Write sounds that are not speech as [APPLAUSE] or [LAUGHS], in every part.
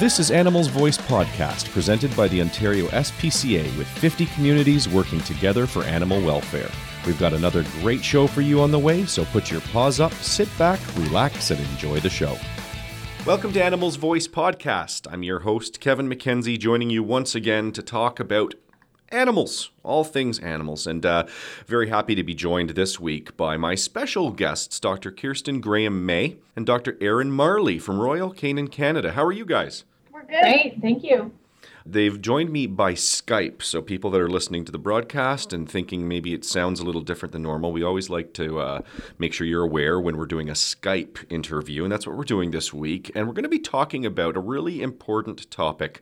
This is Animals Voice Podcast, presented by the Ontario SPCA with 50 communities working together for animal welfare. We've got another great show for you on the way, so put your paws up, sit back, relax, and enjoy the show. Welcome to Animals Voice Podcast. I'm your host, Kevin McKenzie, joining you once again to talk about animals, all things animals. And uh, very happy to be joined this week by my special guests, Dr. Kirsten Graham May and Dr. Aaron Marley from Royal Canin Canada. How are you guys? We're good. Great, thank you. They've joined me by Skype. So, people that are listening to the broadcast and thinking maybe it sounds a little different than normal, we always like to uh, make sure you're aware when we're doing a Skype interview. And that's what we're doing this week. And we're going to be talking about a really important topic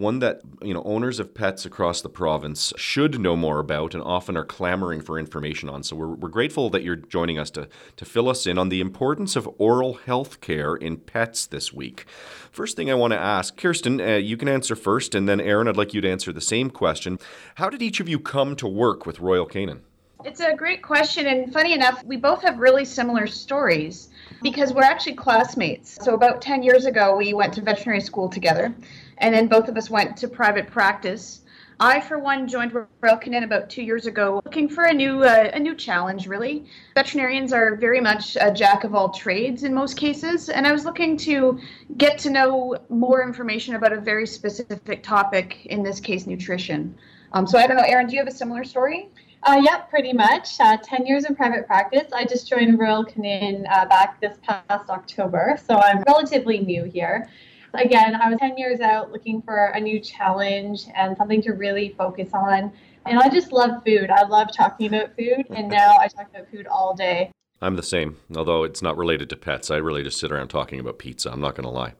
one that you know owners of pets across the province should know more about and often are clamoring for information on. So we're, we're grateful that you're joining us to, to fill us in on the importance of oral health care in pets this week. First thing I want to ask, Kirsten, uh, you can answer first, and then Erin, I'd like you to answer the same question. How did each of you come to work with Royal Canin? It's a great question, and funny enough, we both have really similar stories because we're actually classmates. So, about 10 years ago, we went to veterinary school together and then both of us went to private practice. I, for one, joined Royal Canin about two years ago, looking for a new uh, a new challenge. Really, veterinarians are very much a jack of all trades in most cases, and I was looking to get to know more information about a very specific topic. In this case, nutrition. Um, so I don't know, Erin, do you have a similar story? Uh, yeah, pretty much. Uh, 10 years in private practice. I just joined Royal Canin uh, back this past October, so I'm relatively new here again, I was 10 years out looking for a new challenge and something to really focus on. And I just love food. I love talking about food, and now I talk about food all day. I'm the same, although it's not related to pets. I really just sit around talking about pizza. I'm not going to lie.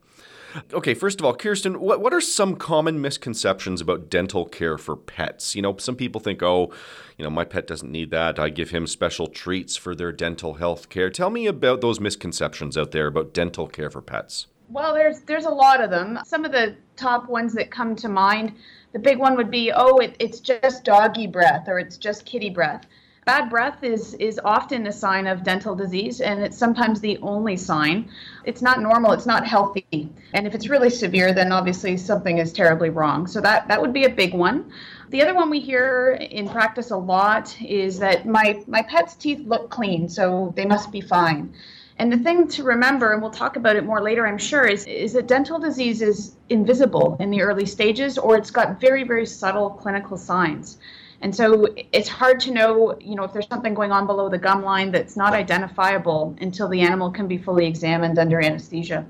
Okay, first of all, Kirsten, what, what are some common misconceptions about dental care for pets? You know, some people think, oh, you know, my pet doesn't need that. I give him special treats for their dental health care. Tell me about those misconceptions out there about dental care for pets. Well, there's there's a lot of them. Some of the top ones that come to mind, the big one would be, oh, it, it's just doggy breath or it's just kitty breath. Bad breath is is often a sign of dental disease, and it's sometimes the only sign. It's not normal. It's not healthy, and if it's really severe, then obviously something is terribly wrong. So that that would be a big one. The other one we hear in practice a lot is that my my pet's teeth look clean, so they must be fine. And the thing to remember, and we'll talk about it more later, I'm sure, is, is that dental disease is invisible in the early stages or it's got very, very subtle clinical signs. And so it's hard to know, you know, if there's something going on below the gum line that's not identifiable until the animal can be fully examined under anesthesia.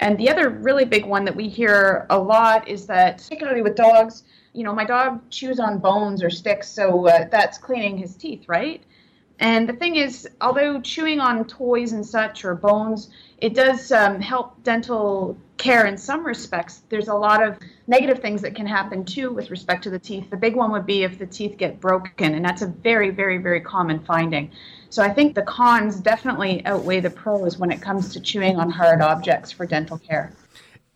And the other really big one that we hear a lot is that, particularly with dogs, you know, my dog chews on bones or sticks, so uh, that's cleaning his teeth, right? And the thing is, although chewing on toys and such or bones, it does um, help dental care in some respects. There's a lot of negative things that can happen too with respect to the teeth. The big one would be if the teeth get broken, and that's a very, very, very common finding. So I think the cons definitely outweigh the pros when it comes to chewing on hard objects for dental care.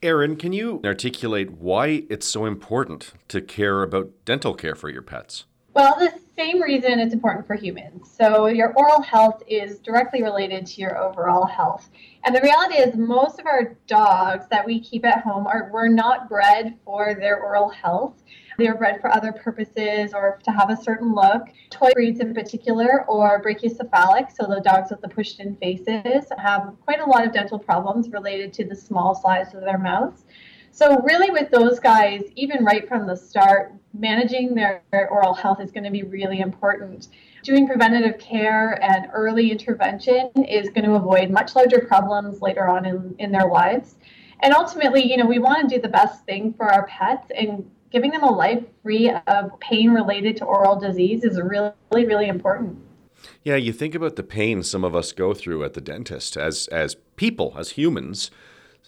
Erin, can you articulate why it's so important to care about dental care for your pets? Well, the same reason it's important for humans. So, your oral health is directly related to your overall health. And the reality is, most of our dogs that we keep at home are were not bred for their oral health. They are bred for other purposes or to have a certain look. Toy breeds in particular, or brachycephalic, so the dogs with the pushed in faces, have quite a lot of dental problems related to the small size of their mouths. So, really, with those guys, even right from the start, managing their oral health is going to be really important. Doing preventative care and early intervention is going to avoid much larger problems later on in, in their lives. And ultimately, you know, we want to do the best thing for our pets and giving them a life free of pain related to oral disease is really, really important. Yeah, you think about the pain some of us go through at the dentist as as people, as humans.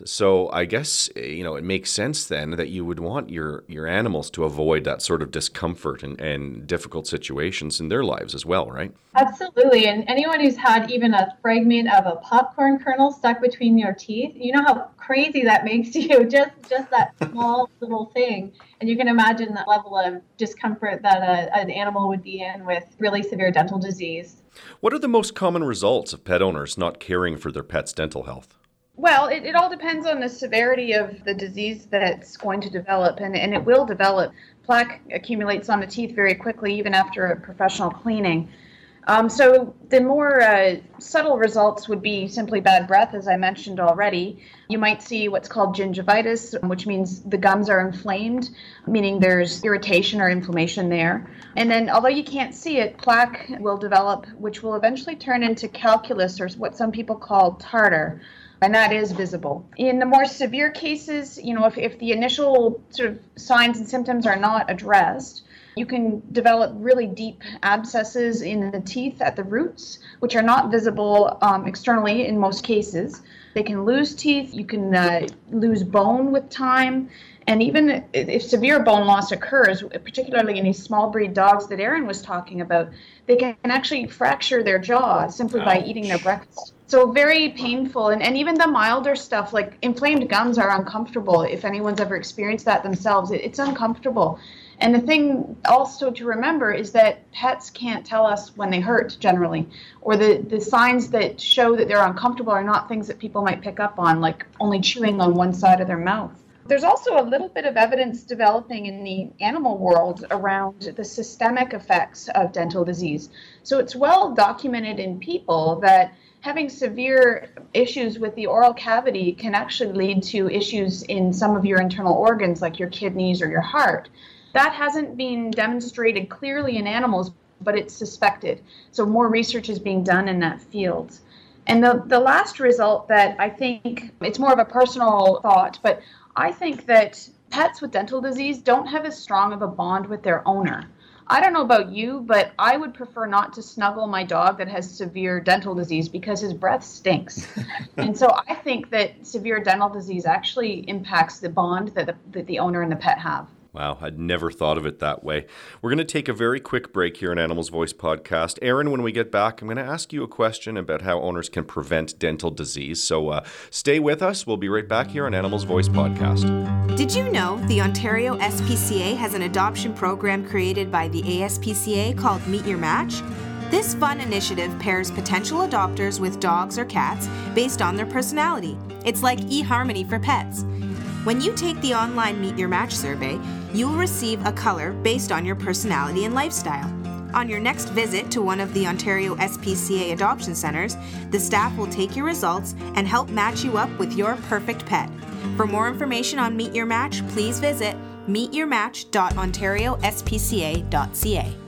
So I guess eh, you know it makes sense then that you would want your your animals to avoid that sort of discomfort and, and difficult situations in their lives as well, right? Absolutely. And anyone who's had even a fragment of a popcorn kernel stuck between your teeth, you know how crazy that makes [LAUGHS] you. Just just that [LAUGHS] small little thing, and you can imagine the level of discomfort that a, an animal would be in with really severe dental disease. What are the most common results of pet owners not caring for their pet's dental health? Well, it, it all depends on the severity of the disease that's going to develop, and, and it will develop. Plaque accumulates on the teeth very quickly, even after a professional cleaning. Um, so the more uh, subtle results would be simply bad breath, as I mentioned already. You might see what's called gingivitis, which means the gums are inflamed, meaning there's irritation or inflammation there. And then, although you can't see it, plaque will develop, which will eventually turn into calculus, or what some people call tartar and that is visible. In the more severe cases, you know, if, if the initial sort of signs and symptoms are not addressed, you can develop really deep abscesses in the teeth at the roots, which are not visible um, externally in most cases. They can lose teeth, you can uh, lose bone with time, and even if severe bone loss occurs, particularly in these small breed dogs that Aaron was talking about, they can actually fracture their jaw simply by eating their breakfast. So very painful, and, and even the milder stuff like inflamed gums are uncomfortable. If anyone's ever experienced that themselves, it, it's uncomfortable. And the thing also to remember is that pets can't tell us when they hurt generally, or the, the signs that show that they're uncomfortable are not things that people might pick up on, like only chewing on one side of their mouth. There's also a little bit of evidence developing in the animal world around the systemic effects of dental disease. So it's well documented in people that having severe issues with the oral cavity can actually lead to issues in some of your internal organs, like your kidneys or your heart. That hasn't been demonstrated clearly in animals, but it's suspected. So more research is being done in that field. And the, the last result that I think it's more of a personal thought, but I think that pets with dental disease don't have as strong of a bond with their owner. I don't know about you, but I would prefer not to snuggle my dog that has severe dental disease because his breath stinks. [LAUGHS] and so I think that severe dental disease actually impacts the bond that the, that the owner and the pet have. Wow, I'd never thought of it that way. We're going to take a very quick break here in Animals Voice podcast. Aaron, when we get back, I'm going to ask you a question about how owners can prevent dental disease. So uh, stay with us. We'll be right back here on Animals Voice podcast. Did you know the Ontario SPCA has an adoption program created by the ASPCA called Meet Your Match? This fun initiative pairs potential adopters with dogs or cats based on their personality. It's like eHarmony for pets. When you take the online Meet Your Match survey, you will receive a color based on your personality and lifestyle. On your next visit to one of the Ontario SPCA adoption centres, the staff will take your results and help match you up with your perfect pet. For more information on Meet Your Match, please visit meetyourmatch.ontariospca.ca.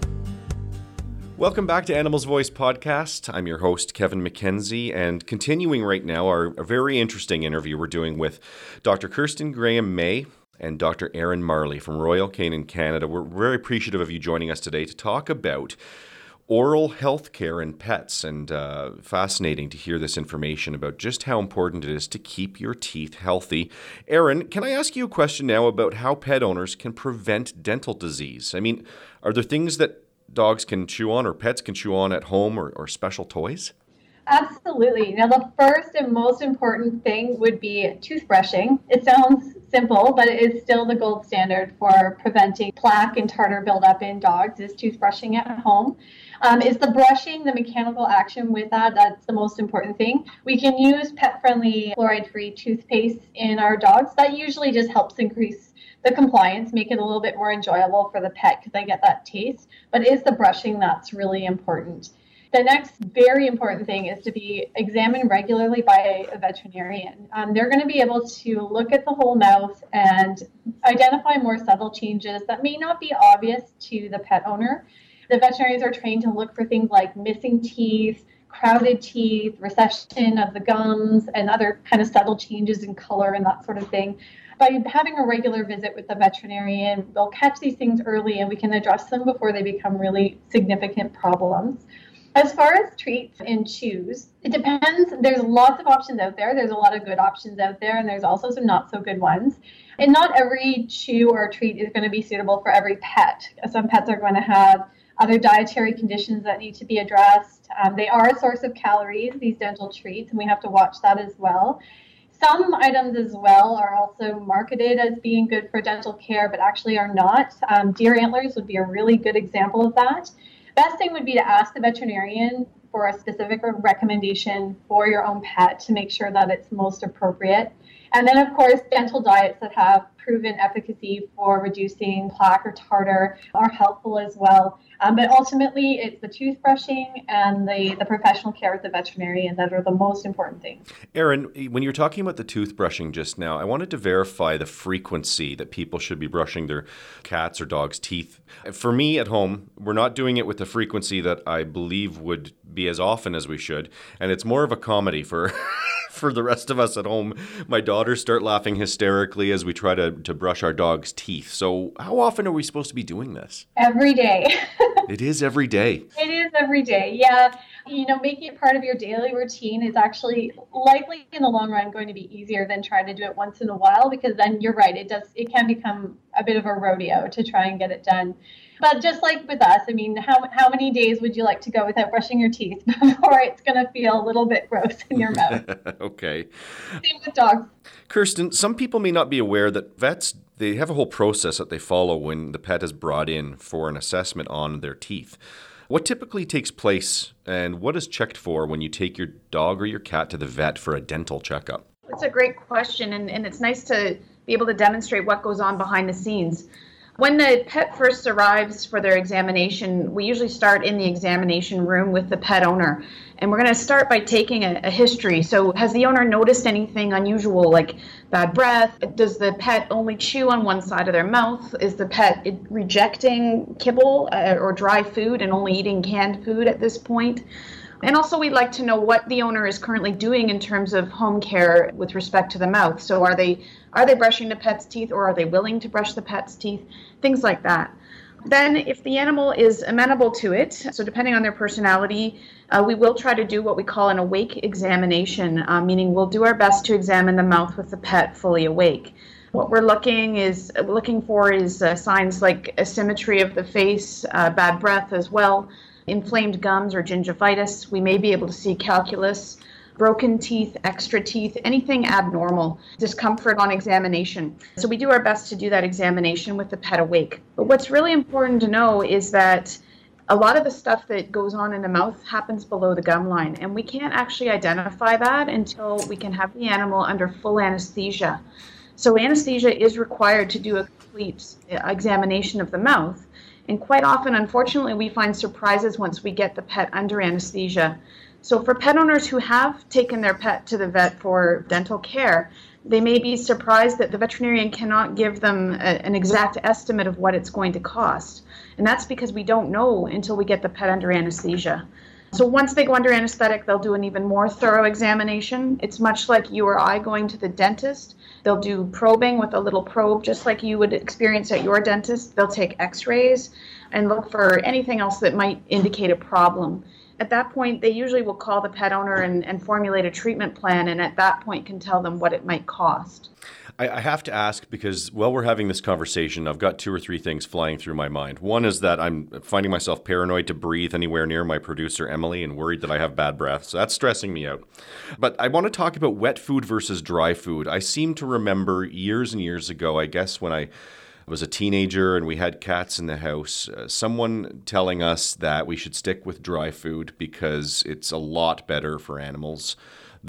Welcome back to Animals Voice Podcast. I'm your host, Kevin McKenzie, and continuing right now our a very interesting interview we're doing with Dr. Kirsten Graham May and Dr. Aaron Marley from Royal Canin Canada. We're very appreciative of you joining us today to talk about oral health care in pets and uh, fascinating to hear this information about just how important it is to keep your teeth healthy. Aaron, can I ask you a question now about how pet owners can prevent dental disease? I mean, are there things that dogs can chew on or pets can chew on at home or, or special toys? Absolutely. Now, the first and most important thing would be toothbrushing. It sounds simple, but it is still the gold standard for preventing plaque and tartar buildup in dogs is toothbrushing at home. Um, is the brushing, the mechanical action with that, that's the most important thing. We can use pet-friendly fluoride-free toothpaste in our dogs. That usually just helps increase the compliance, make it a little bit more enjoyable for the pet because they get that taste. But is the brushing that's really important. The next very important thing is to be examined regularly by a veterinarian. Um, they're going to be able to look at the whole mouth and identify more subtle changes that may not be obvious to the pet owner. The veterinarians are trained to look for things like missing teeth, crowded teeth, recession of the gums, and other kind of subtle changes in color and that sort of thing by having a regular visit with the veterinarian, they'll catch these things early and we can address them before they become really significant problems. As far as treats and chews, it depends. There's lots of options out there. There's a lot of good options out there, and there's also some not so good ones. And not every chew or treat is going to be suitable for every pet. Some pets are going to have other dietary conditions that need to be addressed. Um, they are a source of calories, these dental treats, and we have to watch that as well. Some items as well are also marketed as being good for dental care, but actually are not. Um, deer antlers would be a really good example of that. Best thing would be to ask the veterinarian for a specific recommendation for your own pet to make sure that it's most appropriate. And then, of course, dental diets that have proven efficacy for reducing plaque or tartar are helpful as well. Um, but ultimately, it's the toothbrushing and the, the professional care of the veterinarian that are the most important things. Erin, when you were talking about the toothbrushing just now, I wanted to verify the frequency that people should be brushing their cats or dogs' teeth. For me at home, we're not doing it with the frequency that I believe would be as often as we should. And it's more of a comedy for. [LAUGHS] for the rest of us at home. My daughters start laughing hysterically as we try to, to brush our dog's teeth. So, how often are we supposed to be doing this? Every day. [LAUGHS] it is every day. It is every day. Yeah. You know, making it part of your daily routine is actually likely in the long run going to be easier than trying to do it once in a while because then you're right, it does it can become a bit of a rodeo to try and get it done. But just like with us, I mean, how, how many days would you like to go without brushing your teeth [LAUGHS] before it's going to feel a little bit gross in your mouth? [LAUGHS] okay. Same with dogs. Kirsten, some people may not be aware that vets they have a whole process that they follow when the pet is brought in for an assessment on their teeth. What typically takes place and what is checked for when you take your dog or your cat to the vet for a dental checkup? That's a great question, and, and it's nice to be able to demonstrate what goes on behind the scenes. When the pet first arrives for their examination, we usually start in the examination room with the pet owner. And we're going to start by taking a, a, history. So, has the owner noticed anything unusual, like bad breath? Does the pet only chew on one side of their mouth? Is the pet rejecting kibble uh, or dry food and only eating canned food at this point? And also, we'd like to know what the owner is currently doing in terms of home care with respect to the mouth. So, are they are they brushing the pet's teeth, or are they willing to brush the pet's teeth? Things like that. Then, if the animal is amenable to it, so depending on their personality, uh, we will try to do what we call an awake examination, uh, meaning we'll do our best to examine the mouth with the pet fully awake. What we're looking is looking for is uh, signs like asymmetry of the face, uh, bad breath as well, inflamed gums or gingivitis. We may be able to see calculus, broken teeth, extra teeth, anything abnormal, discomfort on examination. So we do our best to do that examination with the pet awake. But what's really important to know is that a lot of the stuff that goes on in the mouth happens below the gum line, and we can't actually identify that until we can have the animal under full anesthesia. So, anesthesia is required to do a complete uh, examination of the mouth. And quite often, unfortunately, we find surprises once we get the pet under anesthesia. So, for pet owners who have taken their pet to the vet for dental care, they may be surprised that the veterinarian cannot give them a, an exact estimate of what it's going to cost. And that's because we don't know until we get the pet under anesthesia. So once they go under anesthetic, they'll do an even more thorough examination. It's much like you or I going to the dentist. They'll do probing with a little probe, just like you would experience at your dentist. They'll take x rays and look for anything else that might indicate a problem. At that point, they usually will call the pet owner and, and formulate a treatment plan, and at that point, can tell them what it might cost. I, I have to ask because while we're having this conversation, I've got two or three things flying through my mind. One is that I'm finding myself paranoid to breathe anywhere near my producer, Emily, and worried that I have bad breath. So that's stressing me out. But I want to talk about wet food versus dry food. I seem to remember years and years ago, I guess, when I was a teenager and we had cats in the house, uh, someone telling us that we should stick with dry food because it's a lot better for animals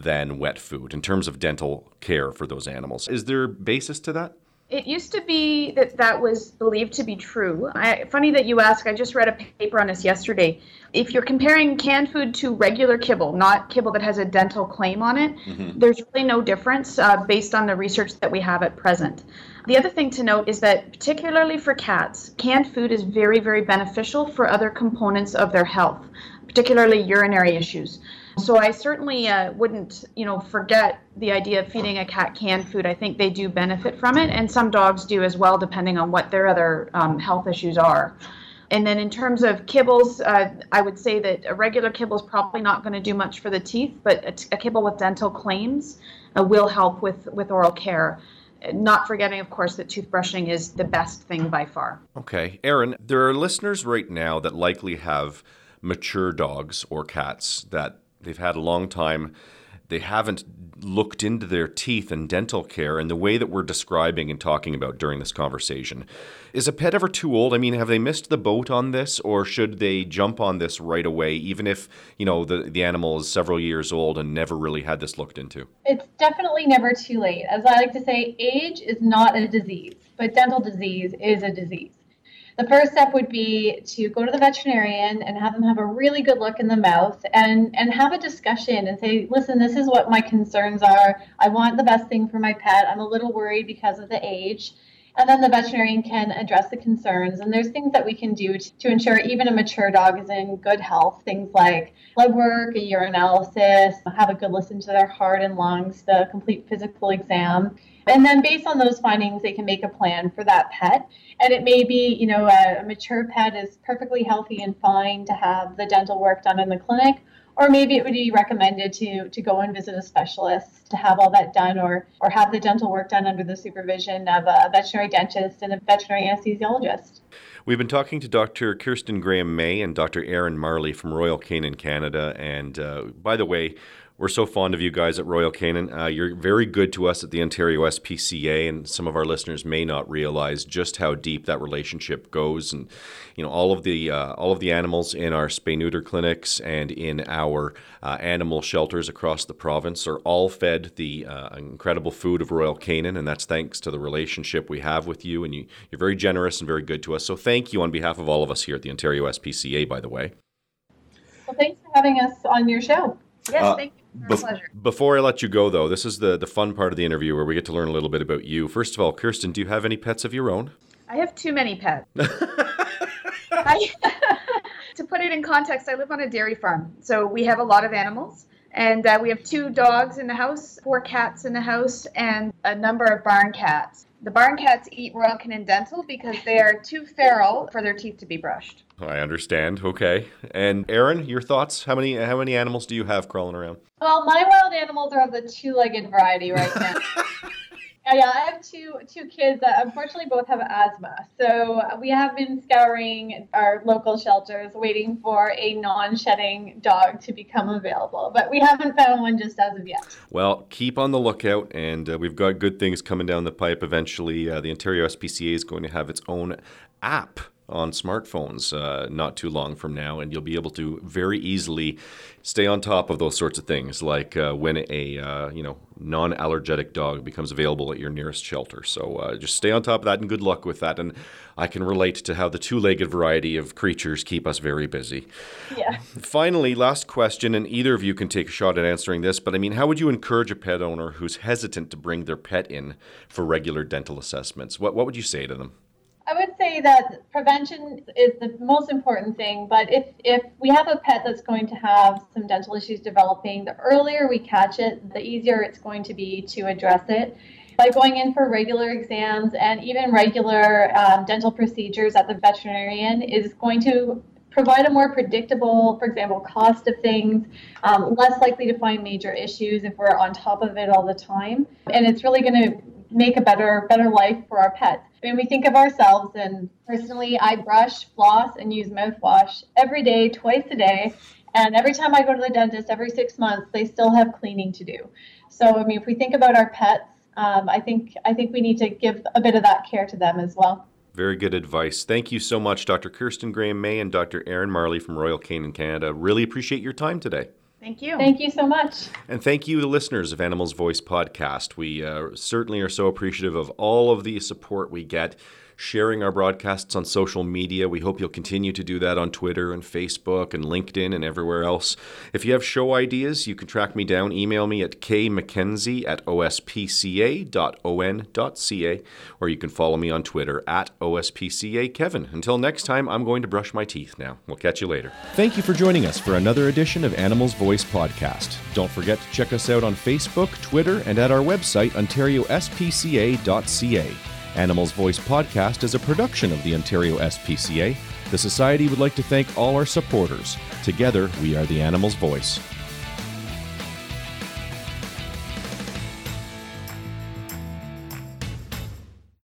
than wet food in terms of dental care for those animals. Is there basis to that? It used to be that that was believed to be true. I, funny that you ask. I just read a paper on this yesterday. If you're comparing canned food to regular kibble, not kibble that has a dental claim on it, mm-hmm. there's really no difference uh, based on the research that we have at present. The other thing to note is that, particularly for cats, canned food is very, very beneficial for other components of their health, particularly urinary issues. So I certainly uh, wouldn't, you know, forget the idea of feeding a cat canned food. I think they do benefit from it, and some dogs do as well, depending on what their other um, health issues are. And then in terms of kibbles, uh, I would say that a regular kibble is probably not going to do much for the teeth, but a, t- a kibble with dental claims uh, will help with, with oral care. Not forgetting, of course, that toothbrushing is the best thing by far. Okay. Erin, there are listeners right now that likely have mature dogs or cats that they've had a long time they haven't looked into their teeth and dental care in the way that we're describing and talking about during this conversation. Is a pet ever too old? I mean, have they missed the boat on this, or should they jump on this right away, even if you know the the animal is several years old and never really had this looked into? It's definitely never too late. As I like to say, age is not a disease, but dental disease is a disease the first step would be to go to the veterinarian and have them have a really good look in the mouth and and have a discussion and say listen this is what my concerns are. I want the best thing for my pet. I'm a little worried because of the age and then the veterinarian can address the concerns. And there's things that we can do to, to ensure even a mature dog is in good health. Things like blood work a urinalysis have a good listen to their heart and lungs the complete physical exam. And then based on those findings, they can make a plan for that pet. And it may be, you know, a, a mature pet is perfectly healthy and fine to have the dental work done in the clinic, or maybe it would be recommended to to go and visit a specialist to have all that done or or have the dental work done under the supervision of a veterinary dentist and a veterinary anesthesiologist. We've been talking to Dr. Kirsten Graham May and Dr. Aaron Marley from Royal Canin Canada. And uh, by the way, we're so fond of you guys at Royal Canin. Uh, you're very good to us at the Ontario SPCA, and some of our listeners may not realize just how deep that relationship goes. And you know, all of the uh, all of the animals in our spay neuter clinics and in our uh, animal shelters across the province are all fed the uh, incredible food of Royal Canin, and that's thanks to the relationship we have with you. And you, you're very generous and very good to us. So thank you on behalf of all of us here at the Ontario SPCA. By the way. Well, thanks for having us on your show. Yes, uh, thank you. Bef- before I let you go, though, this is the, the fun part of the interview where we get to learn a little bit about you. First of all, Kirsten, do you have any pets of your own? I have too many pets. [LAUGHS] I, [LAUGHS] to put it in context, I live on a dairy farm, so we have a lot of animals. And uh, we have two dogs in the house, four cats in the house, and a number of barn cats. The barn cats eat Royal Canin Dental because they are too feral for their teeth to be brushed. I understand. Okay. And Aaron, your thoughts? How many how many animals do you have crawling around? Well, my wild animals are of the two-legged variety right now. [LAUGHS] yeah, I have two two kids that unfortunately both have asthma. So we have been scouring our local shelters, waiting for a non-shedding dog to become available, but we haven't found one just as of yet. Well, keep on the lookout, and uh, we've got good things coming down the pipe. Eventually, uh, the Ontario SPCA is going to have its own app on smartphones uh, not too long from now, and you'll be able to very easily stay on top of those sorts of things, like uh, when a uh, you know non-allergenic dog becomes available at your nearest shelter. So uh, just stay on top of that, and good luck with that. And I can relate to how the two-legged variety of creatures keep us very busy. Yeah. Finally, last question, and either of you can take a shot at answering this. But I mean, how would you encourage a pet owner who's hesitant to bring their pet in for regular dental assessments? What what would you say to them? Say that prevention is the most important thing. But if, if we have a pet that's going to have some dental issues developing, the earlier we catch it, the easier it's going to be to address it. By going in for regular exams and even regular um, dental procedures at the veterinarian is going to provide a more predictable, for example, cost of things, um, less likely to find major issues if we're on top of it all the time. And it's really going to make a better better life for our pets. I mean, we think of ourselves, and personally, I brush, floss, and use mouthwash every day, twice a day. And every time I go to the dentist, every six months, they still have cleaning to do. So, I mean, if we think about our pets, um, I think I think we need to give a bit of that care to them as well. Very good advice. Thank you so much, Dr. Kirsten Graham May and Dr. Aaron Marley from Royal Canin Canada. Really appreciate your time today. Thank you. Thank you so much. And thank you, the listeners of Animals Voice podcast. We uh, certainly are so appreciative of all of the support we get sharing our broadcasts on social media. We hope you'll continue to do that on Twitter and Facebook and LinkedIn and everywhere else. If you have show ideas, you can track me down. Email me at kmckenzie at ospca.on.ca or you can follow me on Twitter at ospca kevin. Until next time, I'm going to brush my teeth now. We'll catch you later. Thank you for joining us for another edition of Animals Voice Podcast. Don't forget to check us out on Facebook, Twitter, and at our website, ontariospca.ca. Animals Voice podcast is a production of the Ontario SPCA. The Society would like to thank all our supporters. Together, we are the Animals Voice.